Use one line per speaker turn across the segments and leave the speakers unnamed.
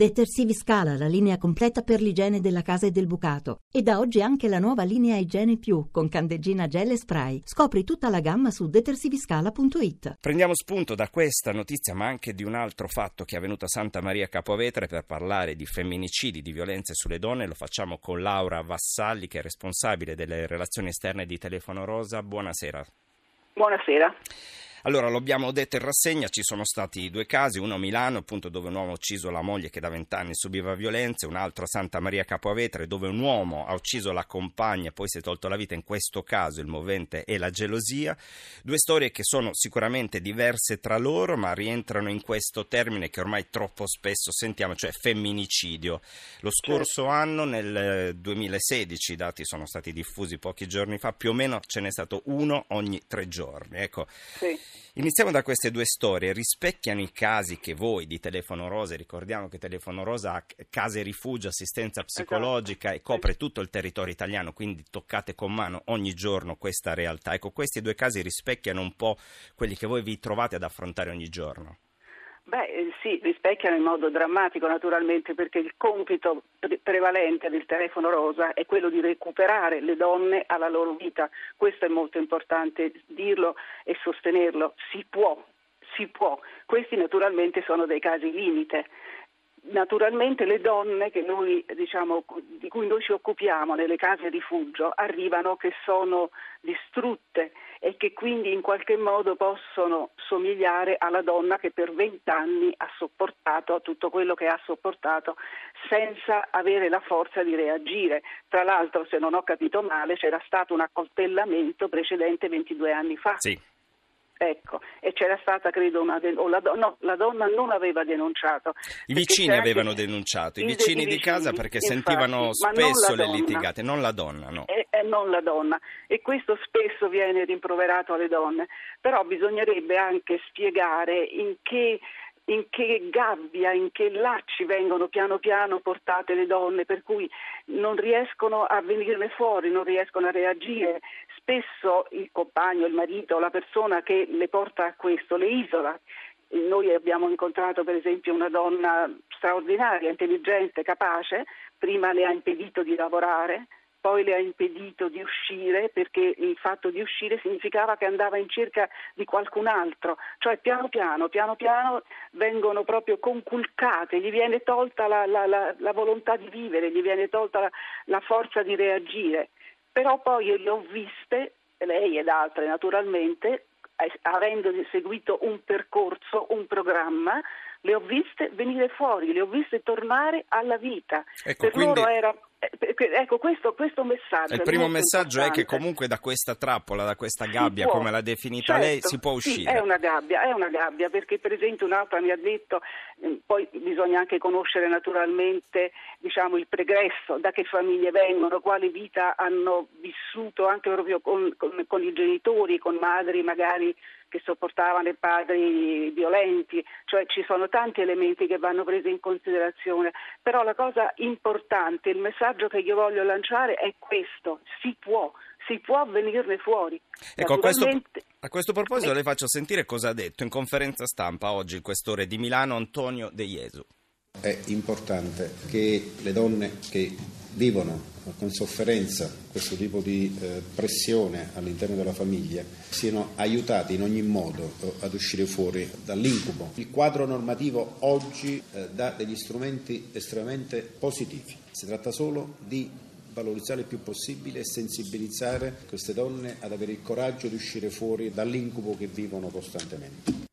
Detersivi Scala, la linea completa per l'igiene della casa e del bucato. E da oggi anche la nuova linea Igiene Più con candeggina gel e spray. Scopri tutta la gamma su detersiviscala.it.
Prendiamo spunto da questa notizia, ma anche di un altro fatto che è avvenuto a Santa Maria Capovetere per parlare di femminicidi, di violenze sulle donne. Lo facciamo con Laura Vassalli, che è responsabile delle relazioni esterne di Telefono Rosa. Buonasera.
Buonasera.
Allora, lo abbiamo detto in rassegna, ci sono stati due casi, uno a Milano, appunto dove un uomo ha ucciso la moglie che da vent'anni subiva violenze, un altro a Santa Maria Capovetere dove un uomo ha ucciso la compagna e poi si è tolto la vita, in questo caso il movente è la gelosia. Due storie che sono sicuramente diverse tra loro, ma rientrano in questo termine che ormai troppo spesso sentiamo, cioè femminicidio. Lo scorso certo. anno, nel 2016, i dati sono stati diffusi pochi giorni fa, più o meno ce n'è stato uno ogni tre giorni. Ecco. Sì. Iniziamo da queste due storie. Rispecchiano i casi che voi di Telefono Rosa, ricordiamo che Telefono Rosa ha case rifugio, assistenza esatto. psicologica e copre tutto il territorio italiano, quindi toccate con mano ogni giorno questa realtà. Ecco, questi due casi rispecchiano un po' quelli che voi vi trovate ad affrontare ogni giorno.
Beh, eh, sì, rispecchiano in modo drammatico naturalmente perché il compito prevalente del telefono rosa è quello di recuperare le donne alla loro vita. Questo è molto importante dirlo e sostenerlo. Si può, si può. Questi naturalmente sono dei casi limite. Naturalmente le donne noi, diciamo, di cui noi ci occupiamo nelle case rifugio arrivano che sono distrutte e che quindi in qualche modo possono somigliare alla donna che per vent'anni ha sopportato tutto quello che ha sopportato senza avere la forza di reagire. Tra l'altro, se non ho capito male, c'era stato un accoltellamento precedente 22 anni fa.
Sì.
Ecco, e c'era stata, credo, una den- la, do- no, la donna non aveva denunciato.
I vicini avevano denunciato, i vicini di casa perché infatti, sentivano spesso le litigate, non la donna, no.
E, e non la donna. E questo spesso viene rimproverato alle donne. Però bisognerebbe anche spiegare in che in che gabbia, in che lacci vengono piano piano portate le donne, per cui non riescono a venirne fuori, non riescono a reagire. Spesso il compagno, il marito, la persona che le porta a questo le isola. Noi abbiamo incontrato per esempio una donna straordinaria, intelligente, capace, prima le ha impedito di lavorare, poi le ha impedito di uscire perché il fatto di uscire significava che andava in cerca di qualcun altro, cioè piano piano, piano piano vengono proprio conculcate, gli viene tolta la, la, la, la volontà di vivere, gli viene tolta la forza di reagire. Però poi le ho viste, lei ed altre naturalmente, avendo seguito un percorso, un programma, le ho viste venire fuori, le ho viste tornare alla vita.
Ecco, per quindi...
loro era eh, ecco, questo, questo messaggio.
Il primo messaggio importante. è che comunque da questa trappola, da questa gabbia, può, come l'ha definita certo, lei, si può uscire.
Sì, è una gabbia, è una gabbia, perché per esempio un'altra mi ha detto, eh, poi bisogna anche conoscere naturalmente diciamo, il pregresso, da che famiglie vengono, quale vita hanno vissuto anche proprio con, con, con i genitori, con madri magari che sopportavano i padri violenti, cioè ci sono tanti elementi che vanno presi in considerazione, però la cosa importante, il messaggio che io voglio lanciare è questo, si può, si può venirne fuori.
Ecco, a questo, a questo, proposito le faccio sentire cosa ha detto in conferenza stampa oggi il questore di Milano Antonio De Jesu.
È importante che le donne che vivono con sofferenza questo tipo di eh, pressione all'interno della famiglia siano aiutate in ogni modo eh, ad uscire fuori dall'incubo. Il quadro normativo oggi eh, dà degli strumenti estremamente positivi. Si tratta solo di valorizzare il più possibile e sensibilizzare queste donne ad avere il coraggio di uscire fuori dall'incubo che vivono costantemente.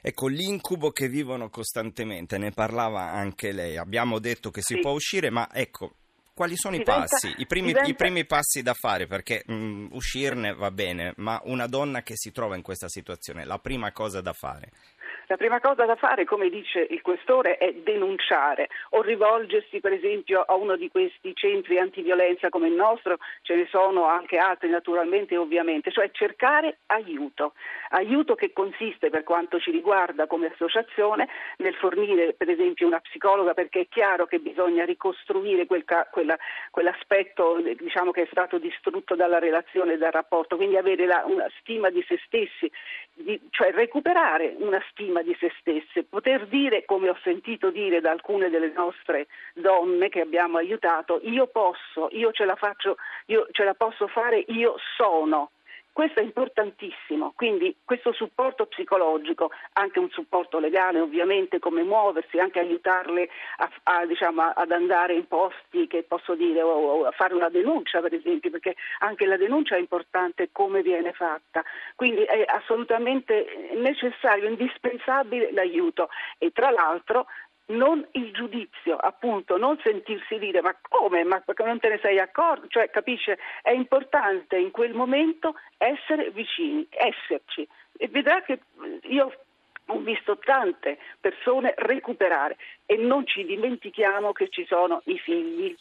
Ecco, l'incubo che vivono costantemente, ne parlava anche lei. Abbiamo detto che si sì. può uscire, ma ecco, quali sono diventa, i passi, i primi, diventa... i primi, passi da fare? Perché mh, mm, uscirne va bene, ma una donna che si trova in questa situazione, la prima cosa da fare?
La prima cosa da fare, come dice il questore, è denunciare o rivolgersi per esempio a uno di questi centri antiviolenza come il nostro, ce ne sono anche altri naturalmente e ovviamente, cioè cercare aiuto. Aiuto che consiste per quanto ci riguarda come associazione nel fornire per esempio una psicologa perché è chiaro che bisogna ricostruire quel, quella, quell'aspetto diciamo, che è stato distrutto dalla relazione e dal rapporto, quindi avere la, una stima di se stessi, di, cioè recuperare una stima di se stesse, poter dire, come ho sentito dire da alcune delle nostre donne che abbiamo aiutato, io posso, io ce la faccio, io ce la posso fare, io sono. Questo è importantissimo, quindi questo supporto psicologico, anche un supporto legale ovviamente, come muoversi, anche aiutarle a, a, diciamo, ad andare in posti che posso dire, o, o a fare una denuncia per esempio, perché anche la denuncia è importante come viene fatta, quindi è assolutamente necessario, indispensabile l'aiuto. E tra l'altro non il giudizio, appunto, non sentirsi dire ma come, ma perché non te ne sei accorto, cioè capisce, è importante in quel momento essere vicini, esserci. E vedrà che io ho visto tante persone recuperare e non ci dimentichiamo che ci sono i figli,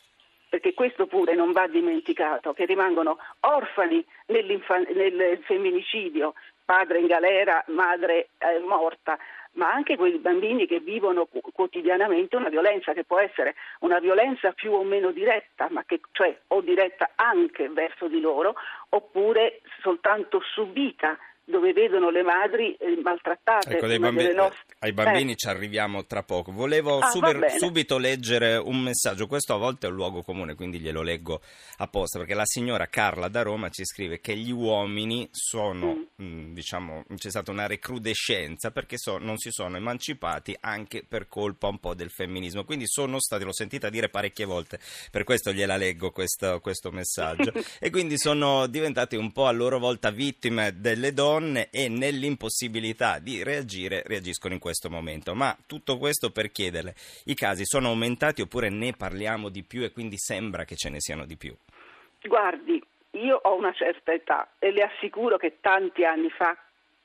perché questo pure non va dimenticato, che rimangono orfani nel femminicidio, padre in galera, madre eh, morta, ma anche quei bambini che vivono quotidianamente una violenza che può essere una violenza più o meno diretta, ma che, cioè o diretta anche verso di loro, oppure soltanto subita dove vedono le madri eh, maltrattate.
Ecco, bambini, nostre... ai bambini eh. ci arriviamo tra poco. Volevo ah, subito, subito leggere un messaggio, questo a volte è un luogo comune, quindi glielo leggo apposta, perché la signora Carla da Roma ci scrive che gli uomini sono, mm. Mm, diciamo, c'è stata una recrudescenza perché so, non si sono emancipati anche per colpa un po' del femminismo, quindi sono stati, l'ho sentita dire parecchie volte, per questo gliela leggo questo, questo messaggio, e quindi sono diventati un po' a loro volta vittime delle donne donne e nell'impossibilità di reagire reagiscono in questo momento. Ma tutto questo per chiederle, i casi sono aumentati oppure ne parliamo di più e quindi sembra che ce ne siano di più?
Guardi, io ho una certa età e le assicuro che tanti anni fa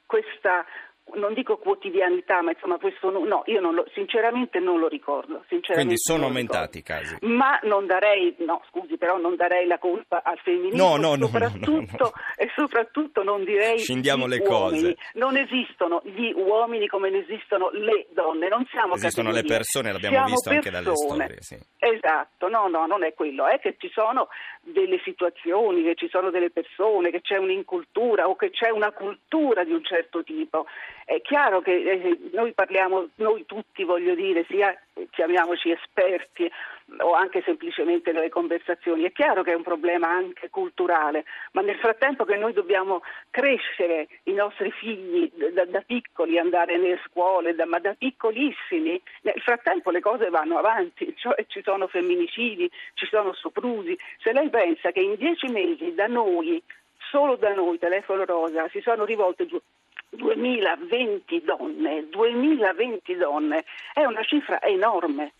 questa non dico quotidianità, ma insomma questo no, no io non lo, sinceramente non lo ricordo.
Quindi sono aumentati i casi.
Ma non darei, no scusi, però non darei la colpa al femminismo.
No, no, no.
Soprattutto, E soprattutto non direi
Scindiamo le
uomini. cose. Non esistono gli uomini come ne esistono le donne, non siamo
Esistono
categorie.
le persone, l'abbiamo
siamo
visto
persone.
anche dalle storie. Sì.
Esatto, no, no, non è quello, è che ci sono delle situazioni, che ci sono delle persone, che c'è un'incultura o che c'è una cultura di un certo tipo. È chiaro che eh, noi parliamo, noi tutti voglio dire, sia chiamiamoci esperti o anche semplicemente nelle conversazioni, è chiaro che è un problema anche culturale, ma nel frattempo che noi dobbiamo crescere i nostri figli da, da piccoli, andare nelle scuole, da, ma da piccolissimi, nel frattempo le cose vanno avanti, cioè ci sono femminicidi, ci sono soprusi. Se lei pensa che in dieci mesi da noi, solo da noi, telefono rosa, si sono rivolte 2020 donne, 2020 donne, è una cifra enorme,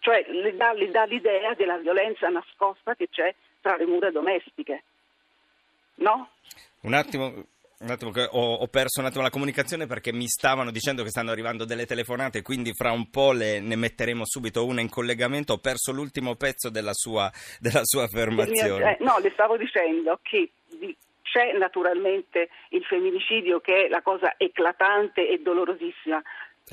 cioè le dà, le dà l'idea della violenza nascosta che c'è tra le mura domestiche. No?
Un attimo, un attimo che ho, ho, perso un attimo la comunicazione perché mi stavano dicendo che stanno arrivando delle telefonate, quindi fra un po' le, ne metteremo subito una in collegamento. Ho perso l'ultimo pezzo della sua, della sua affermazione.
Eh, no, le stavo dicendo che c'è naturalmente il femminicidio che è la cosa eclatante e dolorosissima.
E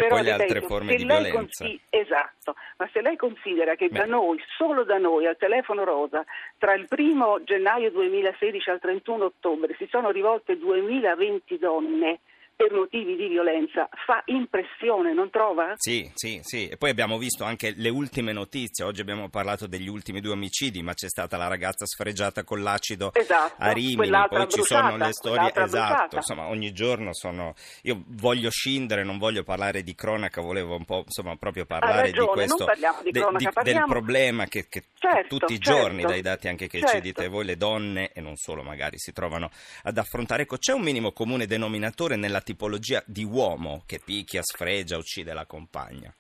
Però, poi le altre ripeto, forme di violenza.
Consi- esatto, ma se lei considera che Beh. da noi, solo da noi, al telefono rosa, tra il primo gennaio 2016 al 31 ottobre si sono rivolte 2020 donne, per motivi di violenza fa impressione, non trova?
Sì, sì, sì. E poi abbiamo visto anche le ultime notizie. Oggi abbiamo parlato degli ultimi due omicidi, ma c'è stata la ragazza sfregiata con l'acido
esatto,
a Rimini. Poi ci sono le storie esatto. Insomma, ogni giorno sono. Io voglio scindere, non voglio parlare di cronaca, volevo un po' insomma proprio parlare
ragione,
di questo
di cronaca,
di,
parliamo...
del problema che, che
certo,
tutti i
certo,
giorni, dai dati anche che
certo.
ci dite voi, le donne e non solo magari si trovano ad affrontare. Ecco, c'è un minimo comune denominatore nella tipologia di uomo che picchia, sfregia, uccide la compagna?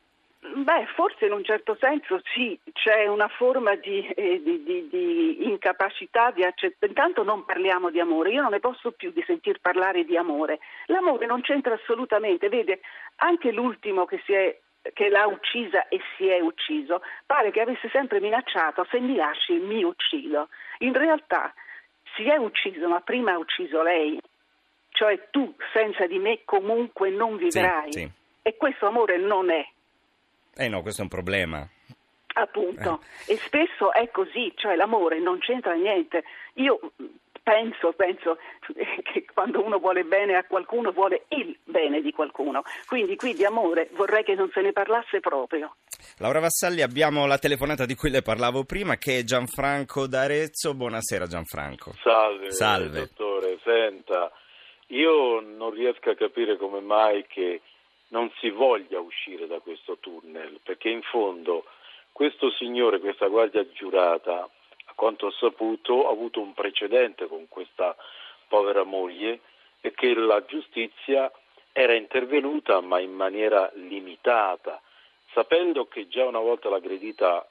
Beh, forse in un certo senso sì, c'è una forma di, eh, di, di, di incapacità di accettare. Intanto non parliamo di amore, io non ne posso più di sentir parlare di amore. L'amore non c'entra assolutamente, vede, anche l'ultimo che, è, che l'ha uccisa e si è ucciso, pare che avesse sempre minacciato se mi lasci mi uccido. In realtà si è ucciso, ma prima ha ucciso lei cioè tu senza di me comunque non vivrai. Sì, sì. E questo amore non è.
Eh no, questo è un problema.
Appunto, eh. e spesso è così, cioè l'amore non c'entra niente. Io penso, penso che quando uno vuole bene a qualcuno vuole il bene di qualcuno. Quindi qui di amore vorrei che non se ne parlasse proprio.
Laura Vassalli, abbiamo la telefonata di cui le parlavo prima, che è Gianfranco d'Arezzo. Buonasera Gianfranco.
Salve,
Salve.
dottore. Senta, io non riesco a capire come mai che non si voglia uscire da questo tunnel, perché in fondo questo signore, questa guardia giurata, a quanto ho saputo, ha avuto un precedente con questa povera moglie e che la giustizia era intervenuta ma in maniera limitata, sapendo che già una volta l'ha aggredita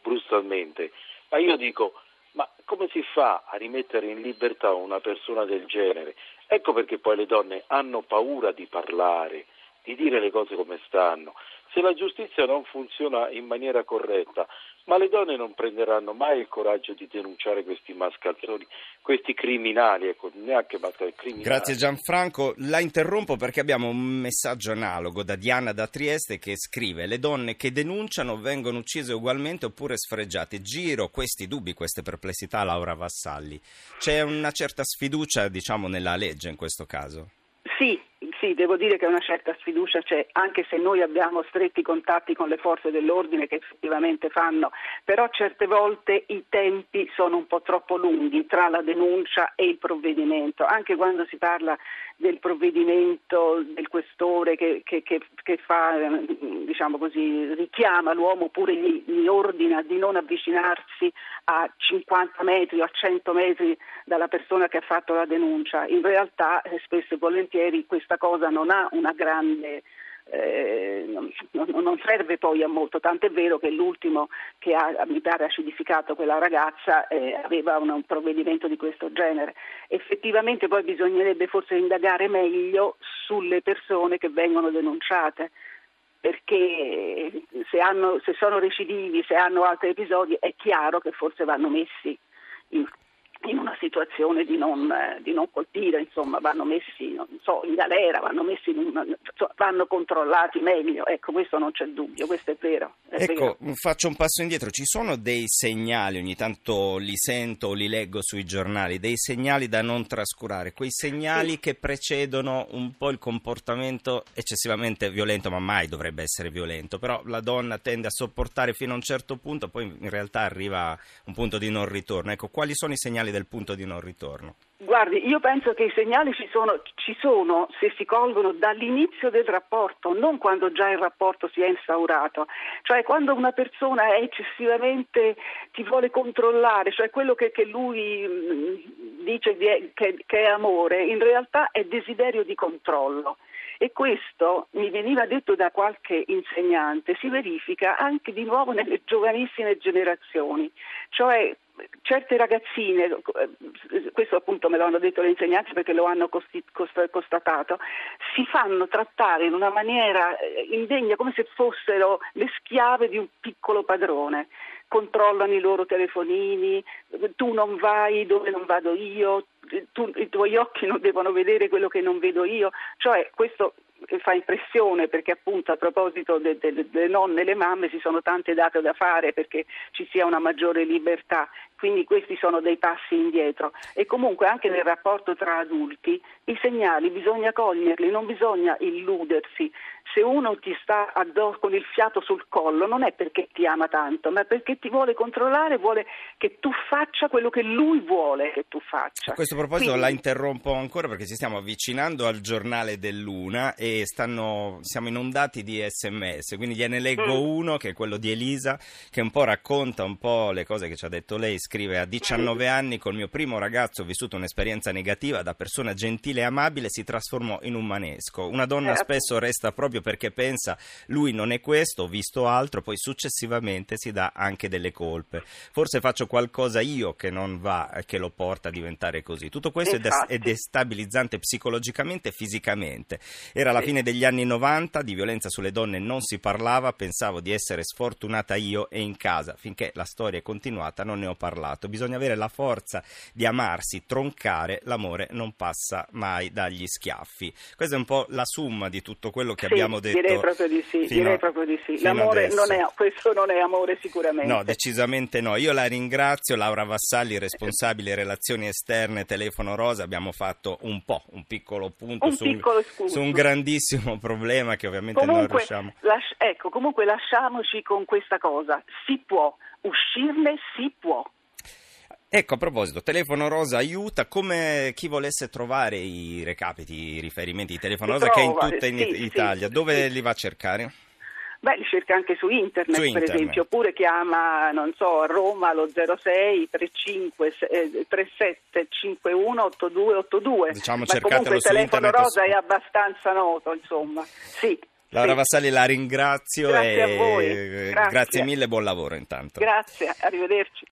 brutalmente. Ma io dico, ma come si fa a rimettere in libertà una persona del genere? Ecco perché poi le donne hanno paura di parlare, di dire le cose come stanno. Se la giustizia non funziona in maniera corretta, ma le donne non prenderanno mai il coraggio di denunciare questi mascalzoni, questi criminali, ecco, neanche mascalzoni, criminali.
Grazie Gianfranco, la interrompo perché abbiamo un messaggio analogo da Diana da Trieste che scrive le donne che denunciano vengono uccise ugualmente oppure sfregiate. Giro questi dubbi, queste perplessità a Laura Vassalli. C'è una certa sfiducia diciamo nella legge in questo caso?
Sì, sì, devo dire che una certa sfiducia c'è, anche se noi abbiamo stretti contatti con le forze dell'ordine che effettivamente fanno, però certe volte i tempi sono un po' troppo lunghi tra la denuncia e il provvedimento, anche quando si parla del provvedimento del questore che, che, che, che fa, diciamo così, richiama l'uomo oppure gli, gli ordina di non avvicinarsi a 50 metri o a 100 metri dalla persona che ha fatto la denuncia. In realtà eh, spesso e volentieri questa cosa non ha una grande eh, non, serve poi a molto, tant'è vero che l'ultimo che ha, mi pare, acidificato quella ragazza eh, aveva un, un, provvedimento di questo genere. Effettivamente poi bisognerebbe forse indagare meglio sulle persone che vengono denunciate perché se, hanno, se sono recidivi, se hanno altri episodi è chiaro che forse vanno messi in in una situazione di non, di non, colpire, insomma, vanno messi so, in galera, vanno, messi in una, vanno, controllati meglio. Ecco, questo non c'è dubbio, questo è vero. È
ecco,
vero.
faccio un passo indietro. Ci sono dei segnali, ogni tanto li sento o li leggo sui giornali, dei segnali da non trascurare, quei segnali sì. che precedono un po' il comportamento eccessivamente violento, ma mai dovrebbe essere violento. Però la donna tende a sopportare fino a un certo punto, poi in realtà arriva un punto di non ritorno. Ecco, quali sono i segnali del punto di non ritorno?
Guardi, io penso che i segnali ci sono, ci sono, se si colgono dall'inizio del rapporto, non quando già il rapporto si è instaurato. Cioè quando una persona è eccessivamente ti vuole controllare, cioè quello che, che lui mm, dice che, che è amore, in realtà è desiderio di controllo. E questo mi veniva detto da qualche insegnante, si verifica anche di nuovo nelle giovanissime generazioni, cioè certe ragazzine, questo appunto me lo hanno detto le insegnanti perché lo hanno constatato, si fanno trattare in una maniera eh, indegna come se fossero le schiave di un piccolo padrone. Controllano i loro telefonini, tu non vai dove non vado io, tu, i tuoi occhi non devono vedere quello che non vedo io. Cioè questo fa impressione perché appunto a proposito delle de, de nonne e le mamme ci sono tante date da fare perché ci sia una maggiore libertà, quindi questi sono dei passi indietro e comunque anche nel rapporto tra adulti i segnali bisogna coglierli, non bisogna illudersi. Se uno ti sta addosso con il fiato sul collo non è perché ti ama tanto, ma perché ti vuole controllare, vuole che tu faccia quello che lui vuole che tu faccia.
A questo proposito Quindi... la interrompo ancora perché ci stiamo avvicinando al giornale dell'Una e stanno, siamo inondati di sms, quindi gliene leggo mm. uno che è quello di Elisa che un po' racconta un po' le cose che ci ha detto lei, scrive a 19 anni col mio primo ragazzo ho vissuto un'esperienza negativa da persona gentile e amabile si trasformò in un manesco. Una donna eh, spesso resta proprio perché pensa lui non è questo, ho visto altro, poi successivamente si dà anche delle colpe. Forse faccio qualcosa io che non va, che lo porta a diventare così. Tutto questo è, è destabilizzante psicologicamente e fisicamente. Era la fine degli anni 90, di violenza sulle donne non si parlava, pensavo di essere sfortunata io e in casa. Finché la storia è continuata non ne ho parlato parlato, bisogna avere la forza di amarsi, troncare, l'amore non passa mai dagli schiaffi. Questa è un po' la summa di tutto quello che
sì,
abbiamo detto.
Direi proprio di sì, direi proprio di sì. L'amore non è, questo non è amore sicuramente.
No, decisamente no. Io la ringrazio, Laura Vassalli, responsabile relazioni esterne, telefono rosa, abbiamo fatto un po', un piccolo punto
un
su,
piccolo
un, su, un, grandissimo problema che ovviamente
comunque,
non riusciamo.
Lasci- ecco, comunque lasciamoci con questa cosa, si può, uscirne si può.
Ecco, a proposito, telefono rosa aiuta come chi volesse trovare i recapiti, i riferimenti di telefono rosa che è in tutta in
sì,
Italia,
sì,
dove
sì.
li va a cercare?
Beh, li cerca anche su internet,
Su
per
internet.
esempio, oppure chiama, non so, a Roma allo 06 35 eh, 37 51 8282.
Diciamo,
Ma
cercatelo
comunque il
su
telefono rosa
su-
è abbastanza noto, insomma. Sì.
Laura
sì.
Vassalli la ringrazio
Grazie
e
voi. Grazie.
grazie mille, buon lavoro intanto.
Grazie, arrivederci.